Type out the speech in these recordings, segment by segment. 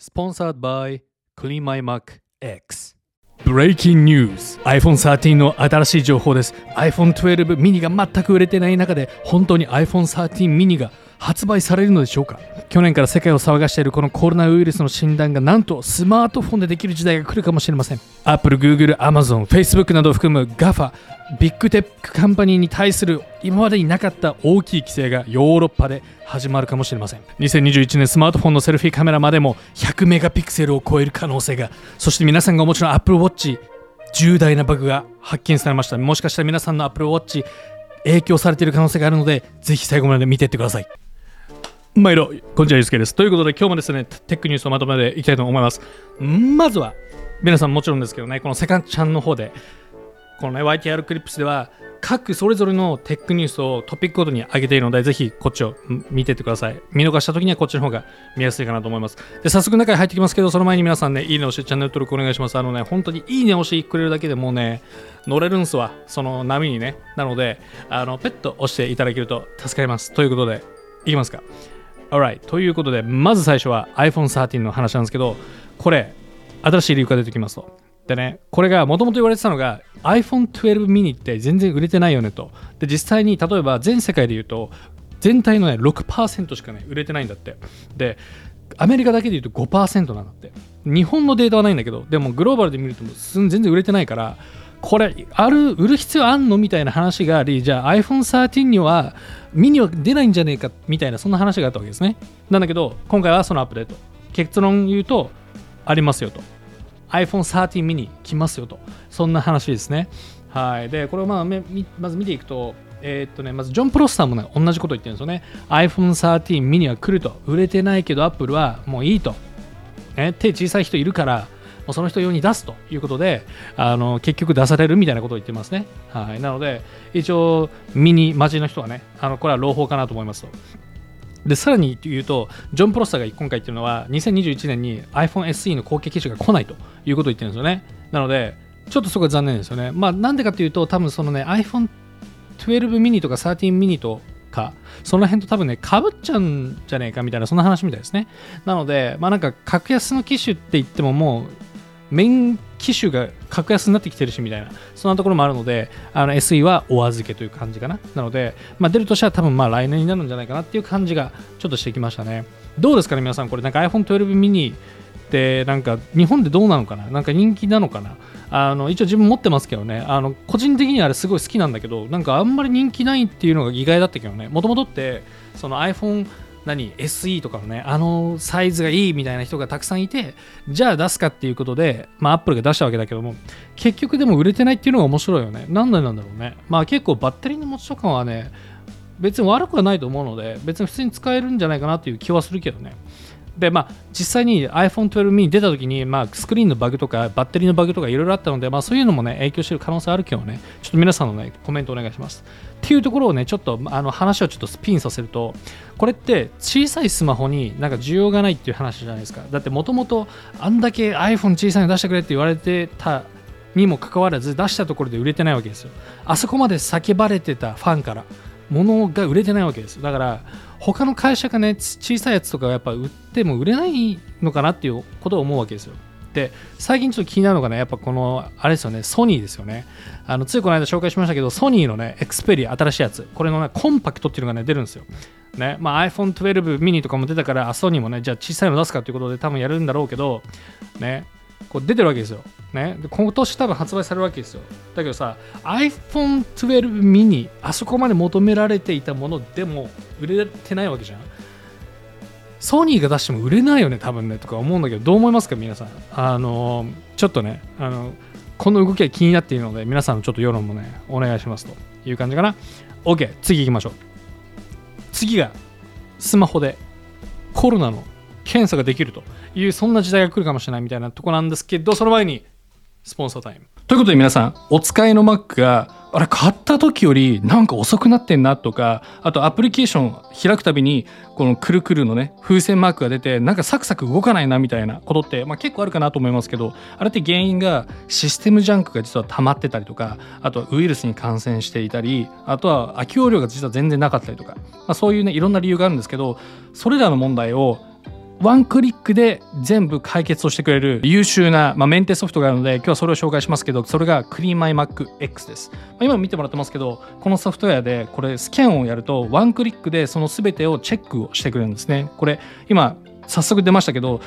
Sponsored by CleanMyMac X. Breaking news iPhone13 の新しい情報です。iPhone12 ミニが全く売れてない中で本当に iPhone13 ミニが発売されるのでしょうか？去年から世界を騒がしているこのコロナウイルスの診断がなんとスマートフォンでできる時代が来るかもしれません。Apple、Google、Amazon、Facebook などを含む GAFA Big Tech company に対する今までになかった大きい規制がヨーロッパで始まるかもしれません。2021年スマートフォンのセルフィーカメラまでも100メガピクセルを超える可能性がそして皆さんがお持ちの Apple Watch 重大なバグが発見されました。もしかしたら皆さんの Apple Watch 影響されている可能性があるのでぜひ最後まで見ていってください。毎度、こんにちは、ゆうすけです。ということで、今日もですね、テックニュースをまとめていきたいと思います。まずは、皆さんもちろんですけどね、このセカンチャンの方で、このね、YTR クリップスでは、各それぞれのテックニュースをトピックごとに上げているので、ぜひこっちを見ていってください。見逃した時にはこっちの方が見やすいかなと思います。で、早速中に入ってきますけど、その前に皆さんね、いいね押してチャンネル登録お願いします。あのね、本当にいいね押してくれるだけでもうね、乗れるんすわ。その波にね。なので、あの、ペット押していただけると助かります。ということで、いきますか。Alright ということでまず最初は iPhone13 の話なんですけどこれ新しい理由が出てきますと。でねこれがもともと言われてたのが iPhone12 mini って全然売れてないよねと。で実際に例えば全世界で言うと全体のね6%しかね売れてないんだって。でアメリカだけで言うと5%なんだって。日本のデータはないんだけどでもグローバルで見ると全然売れてないからこれある売る必要あんの？みたいな話がありじゃあ iPhone13 にはミニは出ないんじゃねえかみたいなそんな話があったわけですね。なんだけど今回はそのアップデート。結論言うとありますよと。iPhone13 ミニ来ますよと。そんな話ですね。はい。でこれをまあまず見ていくとえー、っとね、まずジョン・プロスさんも、ね、同じこと言ってるんですよね。iPhone13 ミニは来ると。売れてないけど、Apple はもういいと。ね、手小さい人いるから、うその人用に出すということであの結局出されるみたいなことを言ってますね、はい、なので一応ミニマジの人はねあのこれは朗報かなと思いますと。でさらに言うとジョン・プロスターが今回言ってるのは2021年に iPhone SE の後継機種が来ないということを言ってるんですよね。なのでちょっとそこが残念ですよね。まあなんでかというと多分そのね iPhone 12 mini とか13 mini とかその辺と多分ねかぶっちゃうんじゃねえかみたいなそんな話みたいですね。なのでまあなんか格安の機種って言ってももうメイン機種が格安になってきてるしみたいなそんなところもあるのであの SE はお預けという感じかな。なので、まあ、出るとしたら多分まあ来年になるんじゃないかなっていう感じがちょっとしてきましたね。どうですかね皆さん。これなんか iPhone12 mini ってなんか日本でどうなのかな？なんか人気なのかな？あの一応自分持ってますけどね。あの個人的にはあれすごい好きなんだけどなんかあんまり人気ないっていうのが意外だったけどね。もともとってその iPhone 何？SE とかのねあのサイズがいいみたいな人がたくさんいてじゃあ出すかっていうことでまあアップルが出したわけだけども結局でも売れてないっていうのが面白いよね。何でなんだろうね。まあ結構バッテリーの持ちとかはね別に悪くはないと思うので別に普通に使えるんじゃないかなっていう気はするけどね。でまあ、実際に iPhone12 mini 出た時に、まあ、スクリーンのバグとかバッテリーのバグとかいろいろあったので、まあ、そういうのもね影響している可能性あるけどねちょっと皆さんのねコメントお願いします。っていうところをねちょっとあの話をちょっとスピンさせるとこれって小さいスマホになんか需要がないっていう話じゃないですか。だってもともとあんだけ iPhone 小さいの出してくれって言われてたにもかかわらず出したところで売れてないわけですよ。あそこまで叫ばれてたファンから物が売れてないわけです。だから他の会社がね小さいやつとかやっぱ売っても売れないのかなっていうことを思うわけですよで最近ちょっと気になるのがねやっぱこのあれですよねソニーですよねあのついこの間紹介しましたけどソニーのねエクスペリア新しいやつこれのねコンパクトっていうのがね出るんですよねまあ、iPhone12 mini とかも出たからソニーもねじゃあ小さいの出すかということで多分やるんだろうけどねこう出てるわけですよ。ね、で今年多分発売されるわけですよ。だけどさ、iPhone12 mini、あそこまで求められていたものでも売れてないわけじゃん。ソニーが出しても売れないよね、多分ね、とか思うんだけど、どう思いますか、皆さん。あの、ちょっとね、あの、この動きが気になっているので、皆さんのちょっと世論もね、お願いしますという感じかな。OK、次行きましょう。次が、スマホでコロナの検査ができるというそんな時代が来るかもしれないみたいなとこなんですけどその前にスポンサータイムということで皆さんお使いの Mac があれ買った時よりなんか遅くなってんなとかあとアプリケーション開くたびにこのくるくるのね風船マークが出てなんかサクサク動かないなみたいなことって、まあ、結構あるかなと思いますけどあれって原因がシステムジャンクが実は溜まってたりとかあとはウイルスに感染していたりあとは空き容量が実は全然なかったりとか、まあ、そういうねいろんな理由があるんですけどそれらの問題をワンクリックで全部解決をしてくれる優秀な、まあ、メンテソフトがあるので今日はそれを紹介しますけどそれが CleanMyMacX です、まあ、今見てもらってますけどこのソフトウェアでこれスキャンをやるとワンクリックでその全てをチェックをしてくれるんですね。これ今早速出ましたけど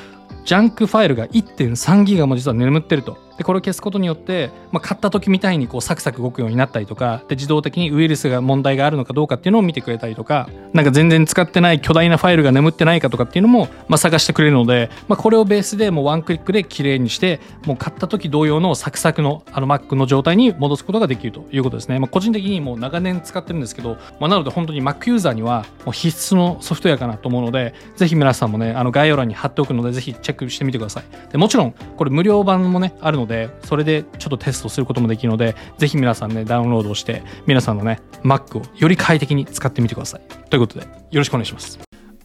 ジャンクファイルが1.3ギガも実は眠ってると。でこれを消すことによって、まあ、買った時みたいにこうサクサク動くようになったりとかで自動的にウイルスが問題があるのかどうかっていうのを見てくれたりとかなんか全然使ってない巨大なファイルが眠ってないかとかっていうのも、まあ、探してくれるので、まあ、これをベースでもうワンクリックで綺麗にしてもう買った時同様のサクサクのあの Mac の状態に戻すことができるということですね、まあ、個人的にもう長年使ってるんですけど、まあ、なので本当に Mac ユーザーにはもう必須のソフトウェアかなと思うのでぜひ皆さんもねあの概要欄に貼っておくのでぜひチェックしてみてください。でもちろんこれ無料版もねあるのででそれでちょっとテストすることもできるので、ぜひ皆さんね、ダウンロードして、皆さんのね、Mac をより快適に使ってみてください。ということで、よろしくお願いします。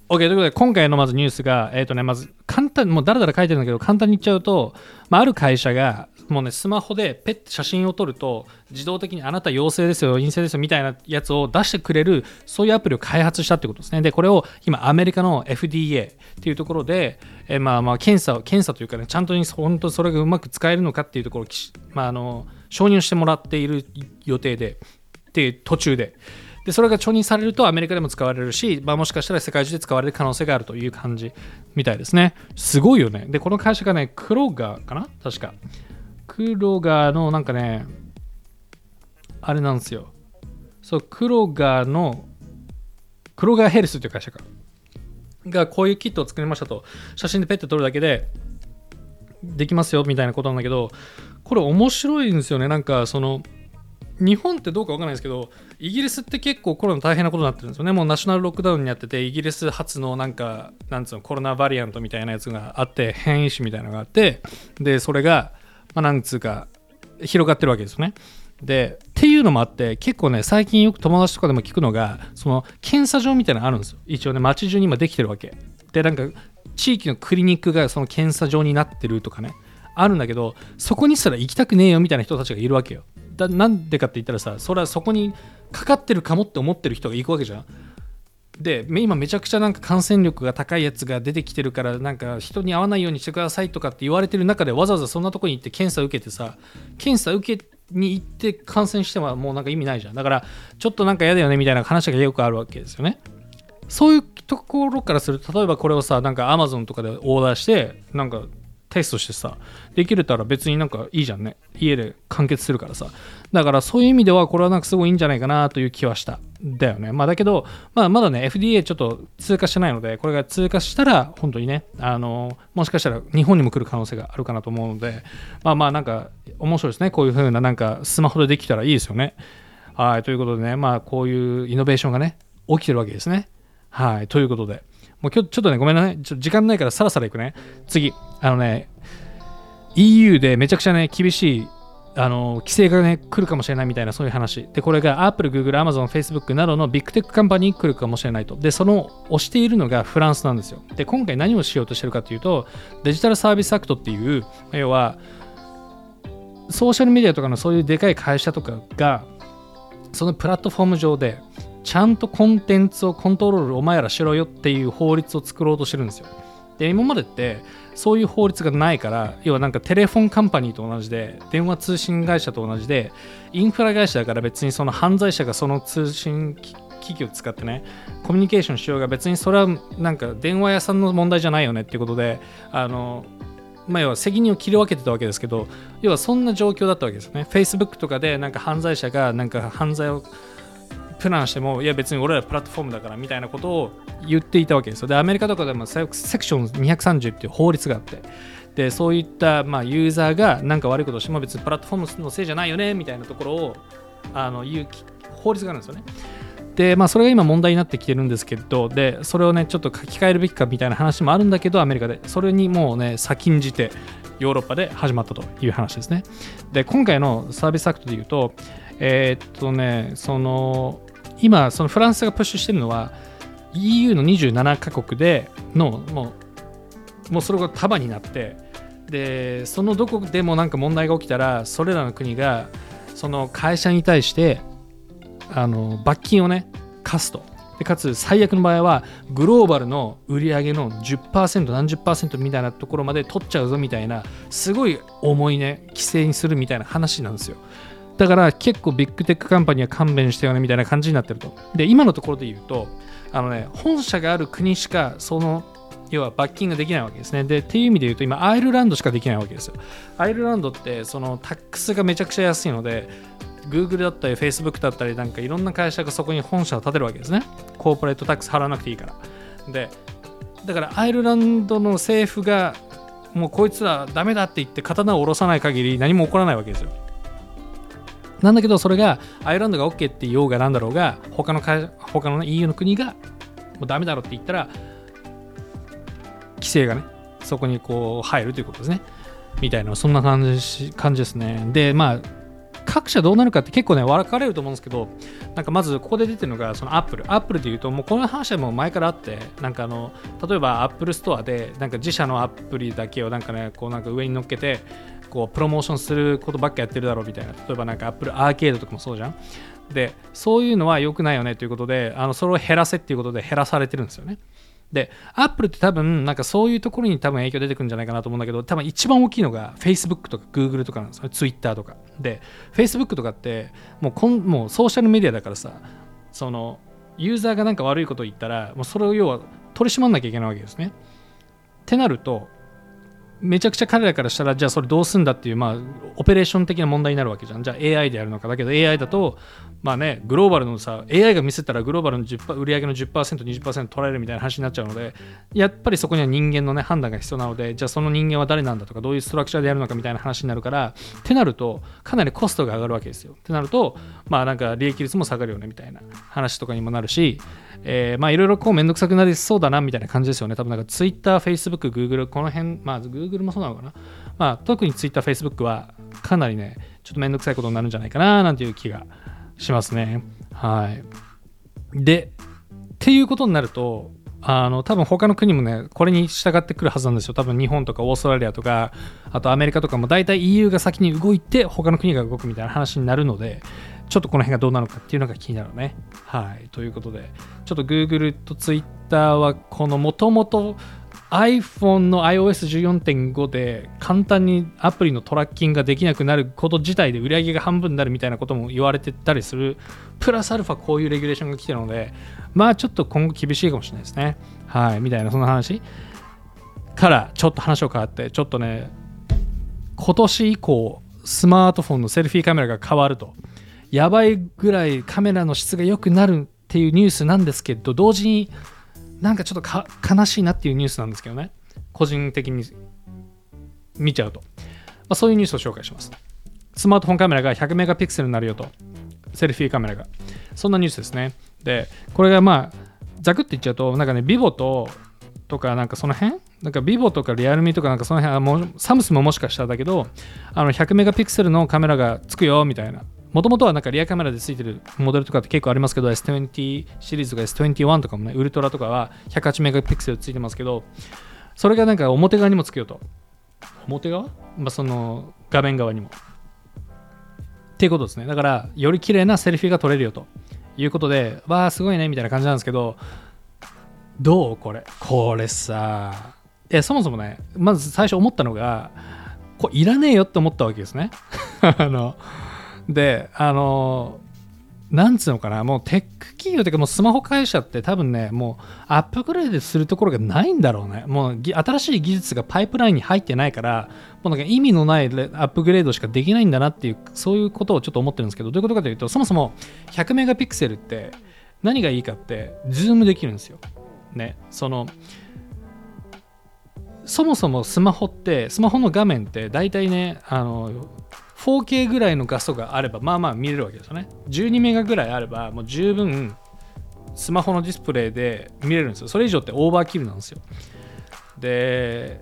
OK ということで今回のまずニュースが、えっ、ー、とね、まず簡単、もうだらだら書いてるんだけど簡単に言っちゃうと、まあ、ある会社がもうね、スマホでペッて写真を撮ると、自動的にあなた陽性ですよ、陰性ですよみたいなやつを出してくれる、そういうアプリを開発したってことですね。で、これを今、アメリカの FDA っていうところで、えまあまあ検査、検査というかね、ちゃんとに本当それがうまく使えるのかっていうところを、まあ、あの承認してもらっている予定で、で途中で。でそれが承認されるとアメリカでも使われるし、まあ、もしかしたら世界中で使われる可能性があるという感じみたいですね。すごいよね。で、この会社がね、クローガーかな？確か。クロガーのなんかね、あれなんですよ。そう、クロガーの、クロガーヘルスという会社か。がこういうキットを作りましたと。写真でペッて撮るだけでできますよみたいなことなんだけど、これ面白いんですよね。なんかその、日本ってどうかわかんないですけど、イギリスって結構コロナ大変なことになってるんですよね。もうナショナルロックダウンになってて、イギリス初のなんか、なんつうの、コロナバリアントみたいなやつがあって、変異種みたいなのがあって、で、それが、まあ、なんつうか広がってるわけですよね。でっていうのもあって結構ね最近よく友達とかでも聞くのがその検査場みたいなのあるんですよ。一応ね街中に今できてるわけ。でなんか地域のクリニックがその検査場になってるとかねあるんだけどそこにすら行きたくねえよみたいな人たちがいるわけよ。だなんでかって言ったらさそれはそこにかかってるかもって思ってる人が行くわけじゃん。で今めちゃくちゃなんか感染力が高いやつが出てきてるからなんか人に会わないようにしてくださいとかって言われてる中でわざわざそんなとこに行って検査受けてさ検査受けに行って感染してももうなんか意味ないじゃん。だからちょっとなんか嫌だよねみたいな話がよくあるわけですよね。そういうところからすると例えばこれをさなんか Amazon とかでオーダーしてなんかテストしてさできれたら別になんかいいじゃんね。家で完結するからさ。だからそういう意味ではこれはなんかすごいいいんじゃないかなという気はした。だよね。まあだけど、まあ、まだね FDA ちょっと通過してないのでこれが通過したら本当にねあのもしかしたら日本にも来る可能性があるかなと思うのでまあまあなんか面白いですね。こういう風ななんかスマホでできたらいいですよね。はい。ということでねまあこういうイノベーションがね起きてるわけですね。はい。ということで。もう今日ちょっとねごめんなさい。ちょ時間ないからさらさらいくね。次。あのね EU でめちゃくちゃね厳しいあの規制がね来るかもしれないみたいなそういう話。でこれが Apple、Google、Amazon、Facebook などのビッグテックカンパニーに来るかもしれないと。でその推しているのがフランスなんですよ。で今回何をしようとしてるかというとデジタルサービスアクトっていう要はソーシャルメディアとかのそういうでかい会社とかがそのプラットフォーム上でちゃんとコンテンツをコントロールお前らしろよっていう法律を作ろうとしてるんですよ。で今までってそういう法律がないから要はなんかテレフォンカンパニーと同じで電話通信会社と同じでインフラ会社だから別にその犯罪者がその通信機器を使ってねコミュニケーションしようが別にそれはなんか電話屋さんの問題じゃないよねっていうことであのまあ、要は責任を切り分けてたわけですけど要はそんな状況だったわけですよね。Facebook とかでなんか犯罪者がなんか犯罪をプランしてもいや別に俺らプラットフォームだからみたいなことを言っていたわけですよ。でアメリカとかでもセクション230っていう法律があって。でそういったまあユーザーが何か悪いことをしても別にプラットフォームのせいじゃないよねみたいなところをあの言う法律があるんですよね。でまあそれが今問題になってきてるんですけどでそれをねちょっと書き換えるべきかみたいな話もあるんだけどアメリカで。それにもうね先んじてヨーロッパで始まったという話ですね。で今回のサービスアクトで言うとえー、っとねその今そのフランスがプッシュしてるのは EU の27カ国でのもうもうそれが束になってでそのどこでもなんか問題が起きたらそれらの国がその会社に対してあの罰金をね課すと。でかつ最悪の場合はグローバルの売り上げの10%何十みたいなところまで取っちゃうぞみたいなすごい重いね規制にするみたいな話なんですよ。だから結構ビッグテックカンパニーは勘弁してよねみたいな感じになってるとで今のところで言うとあのね本社がある国しかその要は罰金ができないわけですね。で、っていう意味で言うと、今、アイルランドしかできないわけですよ。アイルランドって、そのタックスがめちゃくちゃ安いので、Google だったり Facebook だったりなんかいろんな会社がそこに本社を建てるわけですね。コーポレートタックス払わなくていいから。で、だからアイルランドの政府がもうこいつらダメだって言って刀を下ろさない限り何も起こらないわけですよ。なんだけどそれがアイルランドが OK って言おうがなんだろうが他の会他の、EU の国がもうダメだろって言ったら規制がねそこにこう入るということですね。みたいなそんな感じ感じですね。でまあ各社どうなるかって結構ね分かれると思うんですけどなんかまずここで出てるのがそのアップルアップルでいうともうこの話はもう前からあってなんかあの例えば Apple Store でなんか自社のアプリだけをなんかねこうなんか上に乗っけてこうプロモーションすることばっかやってるだろうみたいな例えばなんか Apple Arcade とかもそうじゃんでそういうのは良くないよねということであのそれを減らせっていうことで減らされてるんですよねで、アップルって多分、なんかそういうところに多分影響出てくるんじゃないかなと思うんだけど、多分一番大きいのが Facebook とか Google とかなんですよ、Twitter とか。で、Facebook とかってもうこん、もうソーシャルメディアだからさ、その、ユーザーがなんか悪いことを言ったら、もうそれを要は取り締まんなきゃいけないわけですね。ってなると、めちゃくちゃ彼らからしたらじゃあそれどうするんだっていうまあオペレーション的な問題になるわけじゃんじゃあ AI でやるのかだけど AI だとまあねグローバルのさ AI が見せたらグローバルの10売上の 10%20% 取られるみたいな話になっちゃうのでやっぱりそこには人間のね判断が必要なのでじゃあその人間は誰なんだとかどういうストラクチャーでやるのかみたいな話になるからってなるとかなりコストが上がるわけですよってなるとまあなんか利益率も下がるよねみたいな話とかにもなるしえー、まあいろいろこうめんどくさくなりそうだなみたいな感じですよね。多分なんか Twitter、Facebook、Google、この辺、まあ Google Google もそうなのかな？まあ特に Twitter、Facebook はかなりね、ちょっとめんどくさいことになるんじゃないかななんていう気がしますね。はい。で、っていうことになると、あの多分他の国もね、これに従ってくるはずなんですよ。多分日本とかオーストラリアとか、あとアメリカとかも大体 EU が先に動いて、他の国が動くみたいな話になるので、ちょっとこの辺がどうなのかっていうのが気になるね。はい。ということで、ちょっと Google と Twitter はこのもともと iPhone の iOS14.5 で簡単にアプリのトラッキングができなくなること自体で売り上げが半分になるみたいなことも言われてたりする。プラスアルファこういうレギュレーションが来てるので、まあちょっと今後厳しいかもしれないですね。はい。みたいなそんな話からちょっと話を変わって、ちょっとね、今年以降、スマートフォンのセルフィーカメラが変わると。やばいぐらいカメラの質が良くなるっていうニュースなんですけど同時になんかちょっと悲しいなっていうニュースなんですけどね。個人的に見ちゃうと、まあ、そういうニュースを紹介します。スマートフォンカメラが100メガピクセルになるよと。セルフィーカメラが。そんなニュースですね。でこれがまあザクって言っちゃうとなんかねビボととかなんかその辺？なんかビボとかリアルミとかなんかその辺はもサムスももしかしたらだけどあの100メガピクセルのカメラがつくよみたいな。もともとはなんかリアカメラでついてるモデルとかって結構ありますけど S20 シリーズとか S21 とかもねウルトラとかは108メガピクセルついてますけどそれがなんか表側にもつけようと。表側？まあその画面側にも。っていうことですね。だからより綺麗なセルフィーが撮れるよと。いうことでわあすごいねみたいな感じなんですけどどうこれ？これさえそもそもねまず最初思ったのがこれいらねえよって思ったわけですね。あので、あのなんつうのかな、もうテック企業というか、もうスマホ会社って多分ね、もうアップグレードするところがないんだろうね。もう新しい技術がパイプラインに入ってないから、もうなんか意味のないアップグレードしかできないんだなっていう、そういうことをちょっと思ってるんですけど、どういうことかというと、そもそも100メガピクセルって何がいいかって、ズームできるんですよ。ね、その、そもそもスマホって、スマホの画面って大体ね、あの、4K ぐらいの画素があればまあまあ見れるわけですよね。12メガぐらいあればもう十分スマホのディスプレイで見れるんですよ。それ以上ってオーバーキルなんですよ。で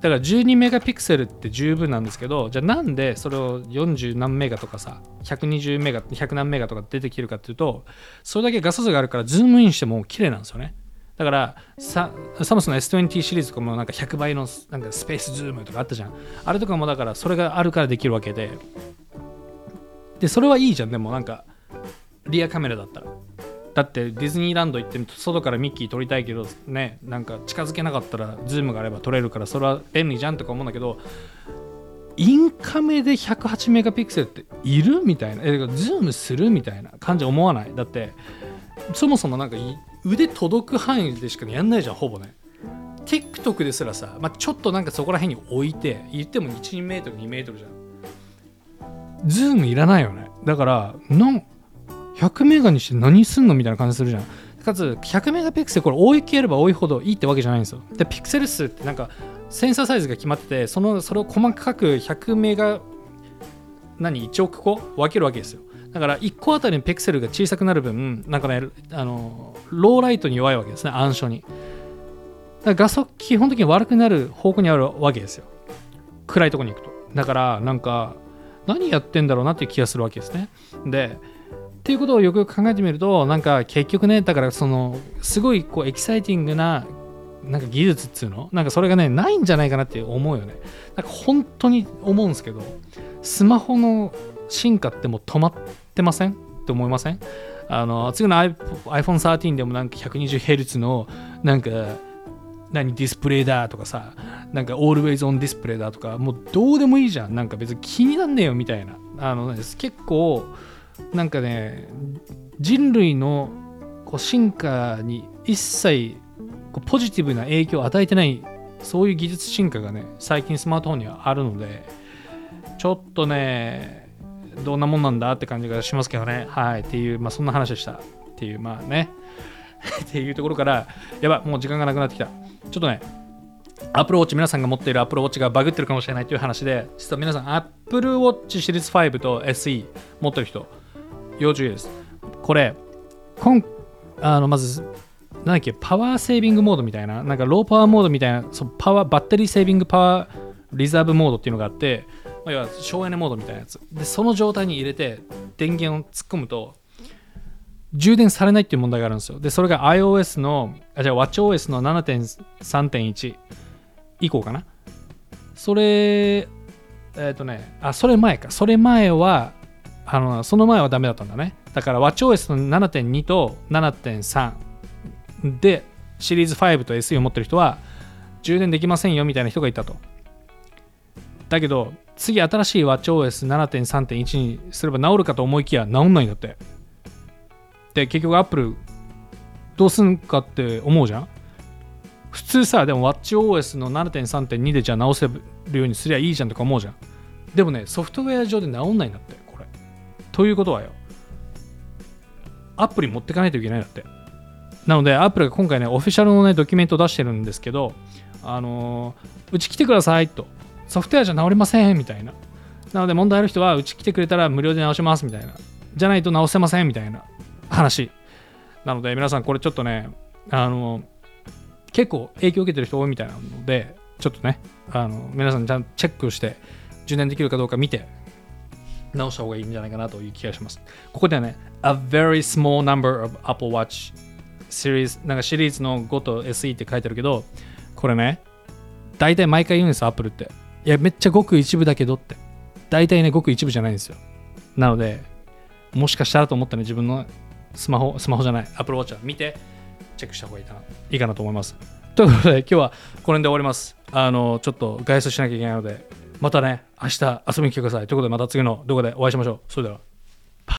だから12メガピクセルって十分なんですけどじゃあなんでそれを40何メガとかさ120メガ100何メガとか出てきてるかっていうとそれだけ画素数があるからズームインしても綺麗なんですよね。だからサムスンの S20 シリーズとかもなんか100倍のなんかスペースズームとかあったじゃん。あれとかもだからそれがあるからできるわけで。でそれはいいじゃん。でもなんかリアカメラだったら。だってディズニーランド行って外からミッキー撮りたいけどねなんか近づけなかったらズームがあれば撮れるからそれは便利じゃんとか思うんだけどインカメで108メガピクセルっているみたいな。えズームするみたいな感じ思わない？だってそもそもなんか腕届く範囲でしかやんないじゃんほぼね。TikTok ですらさ、まあ、ちょっとなんかそこら辺に置いて言っても1 2メートル2メートルじゃん。ズームいらないよね。だからなん100メガにして何すんのみたいな感じするじゃん。かつ100メガピクセルこれ多いければ多いほどいいってわけじゃないんですよ。でピクセル数ってなんかセンサーサイズが決まっててそのそれを細かく100メガ何1億個分けるわけですよ。だから1個あたりのピクセルが小さくなる分なんかねあのローライトに弱いわけですね暗所に。画素基本的に悪くなる方向にあるわけですよ。暗いとこに行くと。だからなんか何やってんだろうなっていう気がするわけですね。でっていうことをよくよく考えてみるとなんか結局ねだからそのすごいこうエキサイティングななんか技術っていうの？なんかそれがねないんじゃないかなって思うよね。なんか本当に思うんですけどスマホの進化ってもう止まっててません？って思いません？あの次の iPhone13 でもなんか 120Hz のなんか何？ディスプレイだとかさなんか Always on ディスプレイだとかもうどうでもいいじゃん。なんか別に気になんねえよみたいな。あの、結構なんかね人類のこう進化に一切こうポジティブな影響を与えてないそういう技術進化がね最近スマートフォンにはあるのでちょっとねどんなもんなんだって感じがしますけどね。はい。っていうまあそんな話でした。っていうまあね。っていうところからやばもう時間がなくなってきた。ちょっとねアップルウォッチ皆さんが持っているアップルウォッチがバグってるかもしれないという話で実は皆さんアップルウォッチシリーズ5と SE 持ってる人要注意です。これ、今あのまず、なんだっけ、パワーセービングモードみたいな、なんかローパワーモードみたいな、そパワーバッテリーセービングパワーリザーブモードっていうのがあって、まあ、要は省エネモードみたいなやつ。で、その状態に入れて電源を突っ込むと、充電されないっていう問題があるんですよ。で、それが iOS の、あ、じゃあ WatchOS の7.3.1以降かな。それ、えっ、ー、とね、あ、それ前か。それ前は、あのその前はダメだったんだねだから WatchOS の7.2と7.3でシリーズ5と SE を持ってる人は充電できませんよみたいな人がいたとだけど次新しい WatchOS7.3.1 にすれば治るかと思いきや治んないんだって。で結局 Apple どうすんかって思うじゃん？普通さでも WatchOS の7.3.2でじゃあ直せるようにすりゃいいじゃんとか思うじゃん。でもねソフトウェア上で治んないんだってこれ。ということはよ、アプリ持ってかないといけないんだって。なので、アップルが今回ね、オフィシャルのね、ドキュメントを出してるんですけど、あのー、うち来てくださいと、ソフトウェアじゃ直りませんみたいな。なので、問題ある人は、うち来てくれたら無料で直しますみたいな。じゃないと直せませんみたいな話。なので、皆さん、これちょっとね、あの、結構影響を受けてる人多いみたいなので、ちょっとね、あの皆さんちゃんとチェックして、充電できるかどうか見て、直した方がいいんじゃないかなという気がします。ここではね、a very small number of Apple Watch series なんかシリーズの5と SE って書いてあるけど、これね、大体毎回言うんですよ、Apple って。いや、めっちゃごく一部だけどって。大体ね、ごく一部じゃないんですよ。なので、もしかしたらと思ったね、自分のスマホ、スマホじゃない、Apple Watch は見て、チェックした方がいいかないいかなと思います。ということで、今日はこれで終わります。あの、ちょっと外出しなきゃいけないので、またね、明日遊びに来てください。ということで、また次の動画でお会いしましょう。それでは。